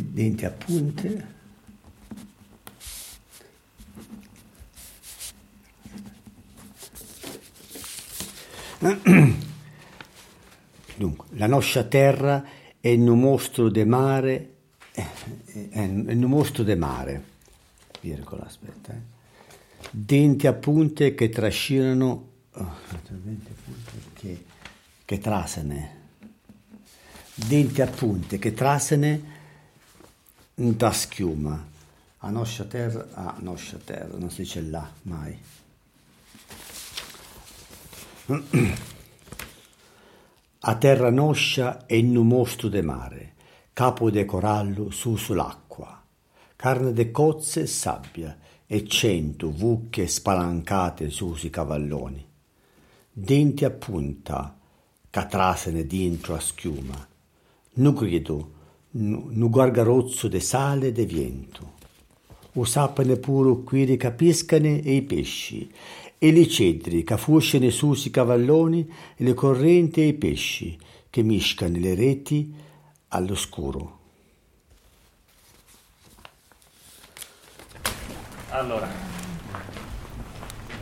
denti a punte. Dunque, la nostra terra è un mostro de mare, è un mostro de mare, virgola, aspetta, eh. denti a punte che trascinano, oh, che, che trasene, denti a punte che trasene da schiuma. A nostra terra, a nostra terra, non si dice là mai. A terra noscia e un mostro de mare, capo de corallo su sull'acqua, carne de cozze e sabbia, e cento vucche spalancate su sui cavalloni, denti a punta, catrasene dentro a schiuma, nu grido, nu gargarozzo de sale e de vento. O sapane puro qui capiscane e i pesci, e le cedri che fuscene su i cavalloni e le correnti e i pesci che miscano le reti all'oscuro. Allora,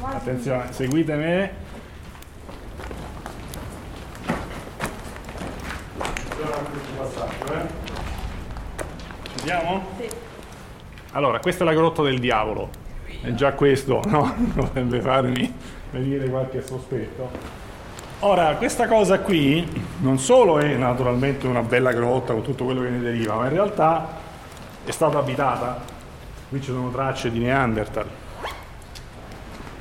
attenzione, seguite me. Eh. Ci siamo? Sì. Allora, questa è la grotta del diavolo. E già questo no? dovrebbe farmi venire qualche sospetto. Ora, questa cosa qui non solo è naturalmente una bella grotta con tutto quello che ne deriva, ma in realtà è stata abitata. Qui ci sono tracce di Neanderthal.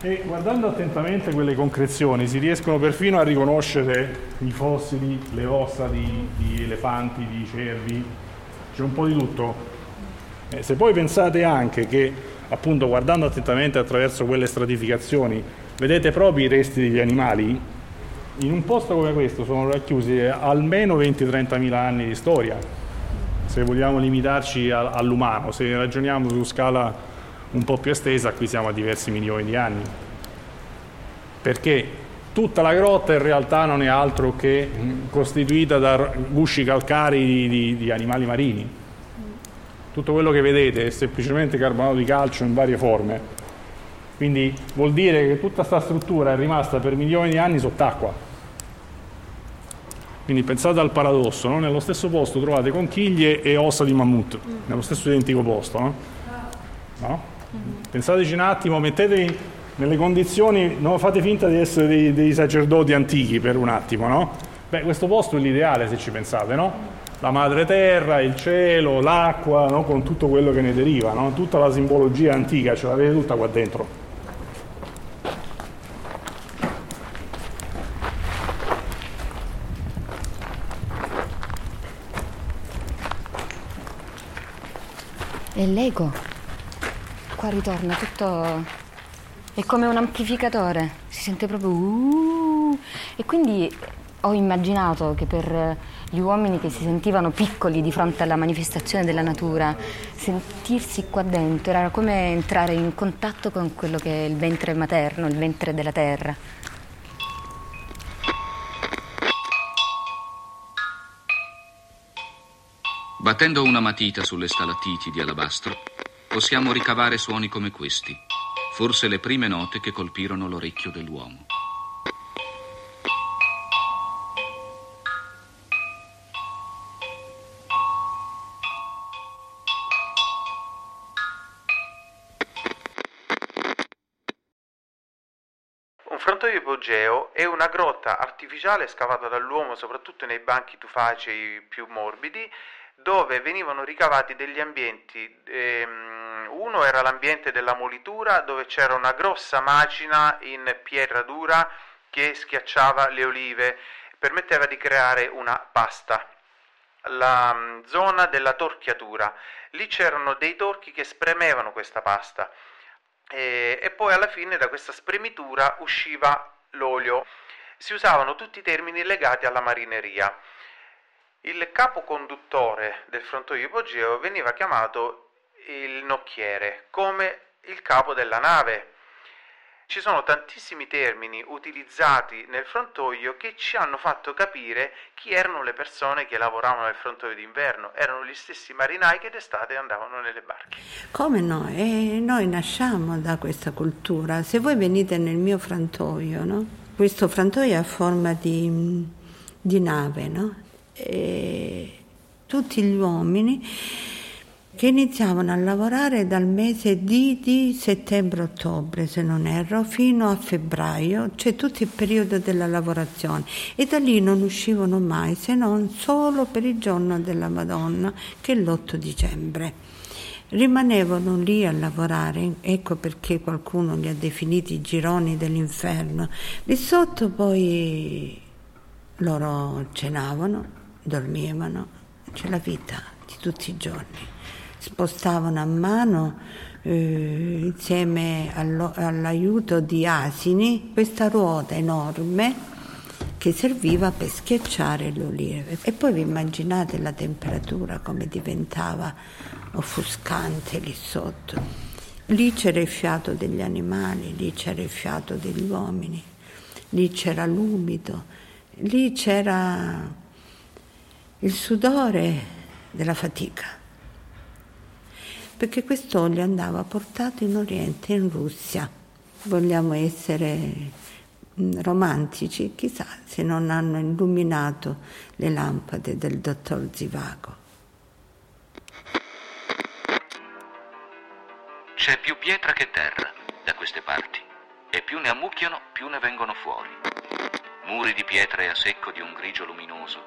E guardando attentamente quelle concrezioni si riescono perfino a riconoscere i fossili, le ossa di, di elefanti, di cervi, c'è un po' di tutto. E se poi pensate anche che appunto guardando attentamente attraverso quelle stratificazioni, vedete proprio i resti degli animali, in un posto come questo sono racchiusi almeno 20-30 mila anni di storia, se vogliamo limitarci all'umano, se ragioniamo su scala un po' più estesa, qui siamo a diversi milioni di anni. Perché tutta la grotta in realtà non è altro che costituita da gusci calcarei di, di, di animali marini tutto quello che vedete è semplicemente carbonato di calcio in varie forme. Quindi vuol dire che tutta questa struttura è rimasta per milioni di anni sott'acqua. Quindi pensate al paradosso, no? nello stesso posto trovate conchiglie e ossa di mammut, nello stesso identico posto. No? no? Pensateci un attimo, mettetevi nelle condizioni, non fate finta di essere dei, dei sacerdoti antichi per un attimo, no? Beh, questo posto è l'ideale se ci pensate, no? la madre terra, il cielo, l'acqua, no? con tutto quello che ne deriva, no? tutta la simbologia antica, ce l'avete tutta qua dentro. E l'ego, qua ritorna tutto, è come un amplificatore, si sente proprio... Uh, e quindi ho immaginato che per gli uomini che si sentivano piccoli di fronte alla manifestazione della natura, sentirsi qua dentro era come entrare in contatto con quello che è il ventre materno, il ventre della terra. Battendo una matita sulle stalattiti di alabastro, possiamo ricavare suoni come questi, forse le prime note che colpirono l'orecchio dell'uomo. frantoio ipogeo è una grotta artificiale scavata dall'uomo soprattutto nei banchi tufacei più morbidi dove venivano ricavati degli ambienti. Ehm, uno era l'ambiente della molitura dove c'era una grossa macina in pietra dura che schiacciava le olive, permetteva di creare una pasta. La mm, zona della torchiatura, lì c'erano dei torchi che spremevano questa pasta e, e poi alla fine da questa spremitura usciva l'olio. Si usavano tutti i termini legati alla marineria. Il capo conduttore del frontoio ipogeo veniva chiamato il nocchiere, come il capo della nave. ci sono tantissimi termini utilizzati nel frontoio che ci hanno fatto capire chi erano le persone che lavoravano nel frontoio d'inverno. Erano gli stessi marinai che d'estate andavano nelle barche. Come no? E noi nasciamo da questa cultura. Se voi venite nel mio frantoio, no? questo frantoio è a forma di, di nave, no? tutti gli uomini che iniziavano a lavorare dal mese di, di settembre-ottobre, se non erro, fino a febbraio, cioè tutto il periodo della lavorazione. E da lì non uscivano mai, se non solo per il giorno della Madonna, che è l'8 dicembre. Rimanevano lì a lavorare, ecco perché qualcuno li ha definiti i gironi dell'inferno. Lì sotto poi loro cenavano, dormivano, c'è la vita di tutti i giorni spostavano a mano eh, insieme allo, all'aiuto di asini questa ruota enorme che serviva per schiacciare l'olive. E poi vi immaginate la temperatura come diventava offuscante lì sotto. Lì c'era il fiato degli animali, lì c'era il fiato degli uomini, lì c'era l'umido, lì c'era il sudore della fatica perché quest'olio andava portato in Oriente, in Russia. Vogliamo essere mm, romantici, chissà se non hanno illuminato le lampade del dottor Zivago. C'è più pietra che terra da queste parti e più ne ammucchiano più ne vengono fuori. Muri di pietre a secco di un grigio luminoso,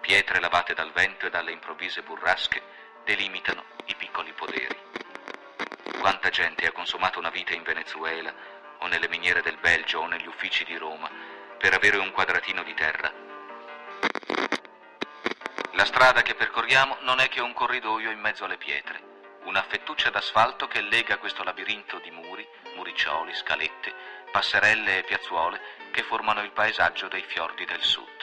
pietre lavate dal vento e dalle improvvise burrasche delimitano i piccoli poderi. Quanta gente ha consumato una vita in Venezuela o nelle miniere del Belgio o negli uffici di Roma per avere un quadratino di terra. La strada che percorriamo non è che un corridoio in mezzo alle pietre, una fettuccia d'asfalto che lega questo labirinto di muri, muriccioli, scalette, passerelle e piazzuole che formano il paesaggio dei fiordi del sud.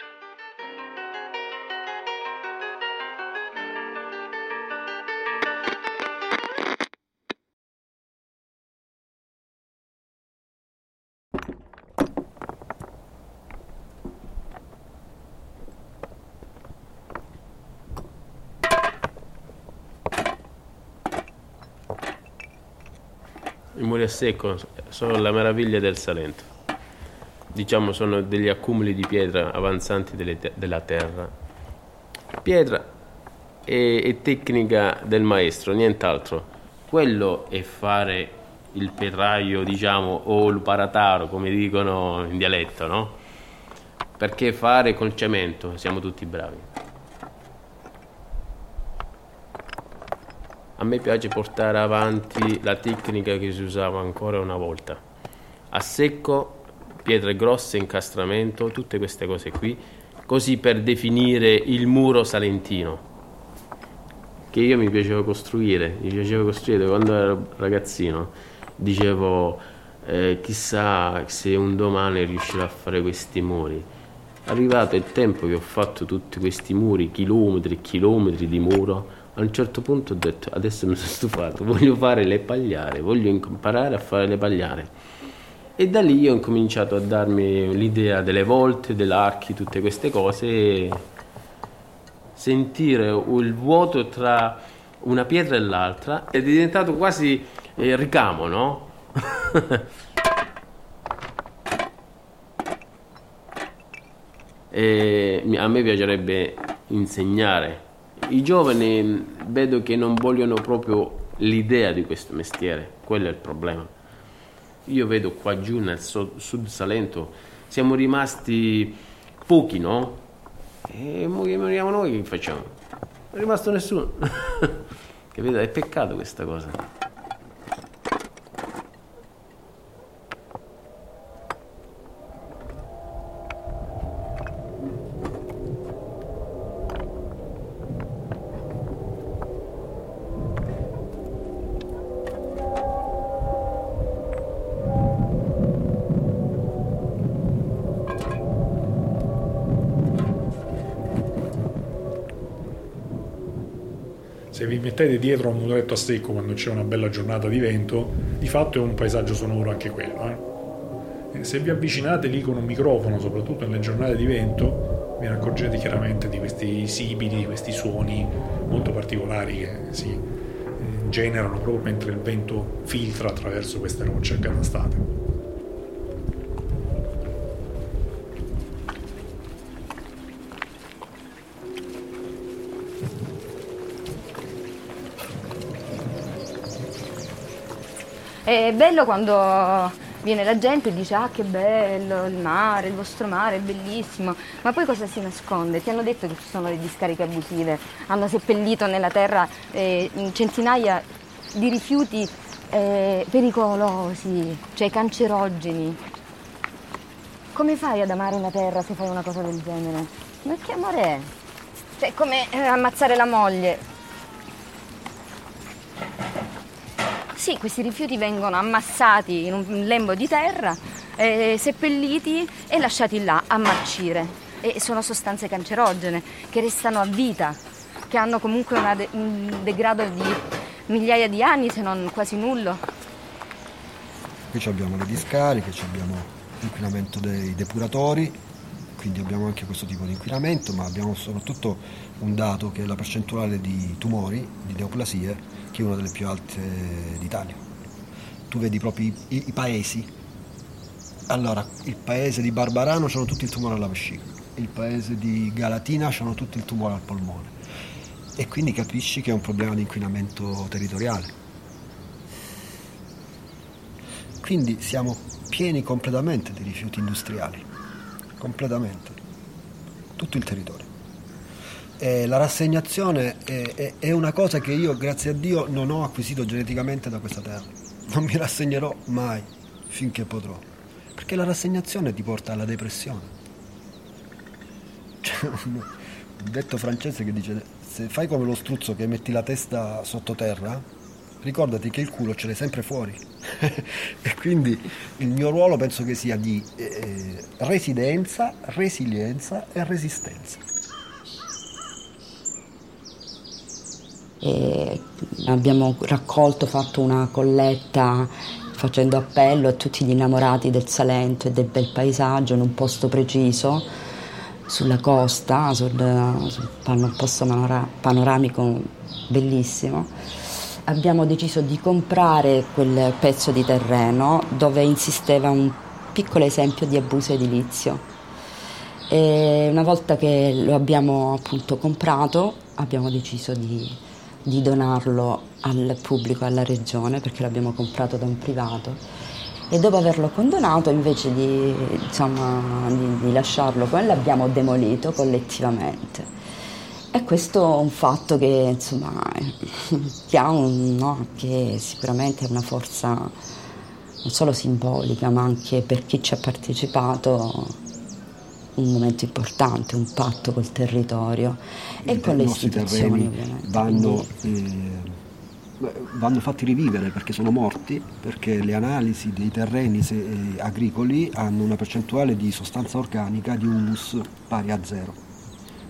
Muri a secco sono la meraviglia del Salento. Diciamo sono degli accumuli di pietra avanzanti te- della terra. Pietra e, e tecnica del maestro, nient'altro. Quello è fare il petraio, diciamo, o il parataro, come dicono in dialetto, no? Perché fare col cemento siamo tutti bravi. A me piace portare avanti la tecnica che si usava ancora una volta. A secco, pietre grosse, incastramento, tutte queste cose qui, così per definire il muro salentino che io mi piaceva costruire, mi piaceva costruire quando ero ragazzino, dicevo eh, chissà se un domani riuscirò a fare questi muri. Arrivato il tempo che ho fatto tutti questi muri, chilometri e chilometri di muro, a un certo punto ho detto adesso mi sono stufato, voglio fare le pagliare, voglio imparare a fare le pagliare. E da lì ho incominciato a darmi l'idea delle volte, dell'archi, tutte queste cose e sentire il vuoto tra una pietra e l'altra è diventato quasi eh, ricamo, no? e a me piacerebbe insegnare i giovani vedo che non vogliono proprio l'idea di questo mestiere, quello è il problema. Io vedo qua giù nel sud Salento siamo rimasti pochi, no? E moriamo noi che facciamo? Non è rimasto nessuno. Capito? È peccato questa cosa. Se vi mettete dietro a un muretto a secco quando c'è una bella giornata di vento, di fatto è un paesaggio sonoro anche quello. Eh? E se vi avvicinate lì con un microfono, soprattutto nelle giornate di vento, vi accorgete chiaramente di questi sibili, di questi suoni molto particolari che si eh, generano proprio mentre il vento filtra attraverso queste rocce accatastate. È bello quando viene la gente e dice ah che bello il mare, il vostro mare è bellissimo, ma poi cosa si nasconde? Ti hanno detto che ci sono le discariche abusive, hanno seppellito nella terra eh, centinaia di rifiuti eh, pericolosi, cioè cancerogeni. Come fai ad amare una terra se fai una cosa del genere? Ma che amore è? Cioè come eh, ammazzare la moglie, Sì, questi rifiuti vengono ammassati in un lembo di terra, eh, seppelliti e lasciati là a marcire. E sono sostanze cancerogene che restano a vita, che hanno comunque de- un degrado di migliaia di anni, se non quasi nullo. Qui abbiamo le discariche, abbiamo l'inquinamento dei depuratori, quindi abbiamo anche questo tipo di inquinamento, ma abbiamo soprattutto un dato che è la percentuale di tumori, di neoplasie, che è una delle più alte d'Italia. Tu vedi proprio i, i, i paesi. Allora, il paese di Barbarano hanno tutti il tumore alla vescica, il paese di Galatina hanno tutti il tumore al polmone. E quindi capisci che è un problema di inquinamento territoriale. Quindi siamo pieni completamente di rifiuti industriali, completamente, tutto il territorio. Eh, la rassegnazione è, è, è, una cosa che io, grazie a Dio, non ho acquisito geneticamente da questa terra. Non mi rassegnerò mai finché potrò. Perché la rassegnazione ti porta alla depressione. C'è un detto francese che dice: Se fai come lo struzzo che metti la testa sottoterra, ricordati che il culo ce l'hai sempre fuori. e quindi il mio ruolo penso che sia di eh, residenza, resilienza e resistenza. E abbiamo raccolto, fatto una colletta facendo appello a tutti gli innamorati del Salento e del bel paesaggio in un posto preciso sulla costa, sul, sul posto panoramico bellissimo. Abbiamo deciso di comprare quel pezzo di terreno dove insisteva un piccolo esempio di abuso edilizio. E una volta che lo abbiamo appunto comprato abbiamo deciso di di donarlo al pubblico, alla regione, perché l'abbiamo comprato da un privato. E dopo averlo condonato, invece di, insomma, di, di lasciarlo come l'abbiamo demolito collettivamente. E questo è un fatto che, insomma, che, ha un, no, che sicuramente ha una forza non solo simbolica, ma anche per chi ci ha partecipato un momento importante, un patto col territorio e I con le istituzioni. Vanno, eh, vanno, fatti rivivere perché sono morti, perché le analisi dei terreni eh, agricoli hanno una percentuale di sostanza organica di humus pari a zero,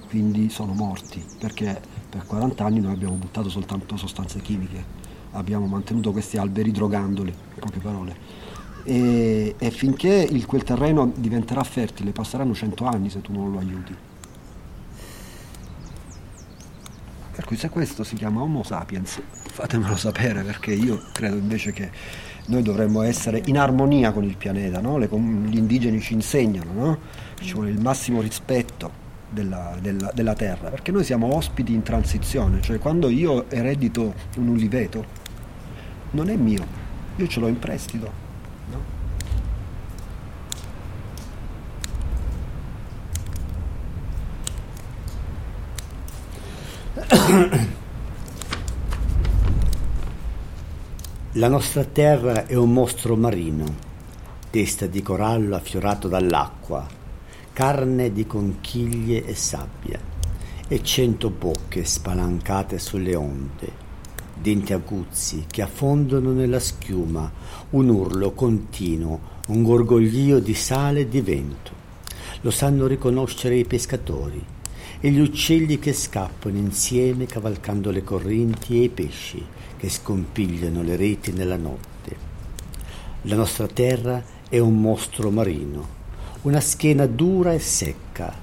quindi sono morti perché per 40 anni noi abbiamo buttato soltanto sostanze chimiche, abbiamo mantenuto questi alberi drogandoli, in poche parole e, e finché il, quel terreno diventerà fertile passeranno cento anni se tu non lo aiuti. Per cui se questo si chiama Homo sapiens, fatemelo sapere perché io credo invece che noi dovremmo essere in armonia con il pianeta, no? Le, gli indigeni ci insegnano, no? ci vuole il massimo rispetto della, della, della, terra, perché noi siamo ospiti in transizione, cioè quando io eredito un uliveto non è mio, io ce l'ho in prestito, La nostra terra è un mostro marino, testa di corallo affiorato dall'acqua, carne di conchiglie e sabbia, e cento bocche spalancate sulle onde, denti aguzzi che affondano nella schiuma, un urlo continuo, un gorgoglio di sale e di vento. Lo sanno riconoscere i pescatori e gli uccelli che scappano insieme cavalcando le correnti e i pesci che scompigliano le reti nella notte. La nostra terra è un mostro marino, una schiena dura e secca,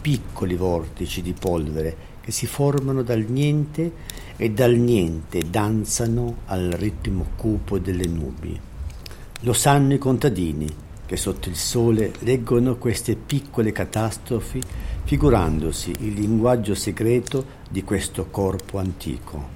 piccoli vortici di polvere che si formano dal niente e dal niente danzano al ritmo cupo delle nubi. Lo sanno i contadini che sotto il sole leggono queste piccole catastrofi figurandosi il linguaggio segreto di questo corpo antico.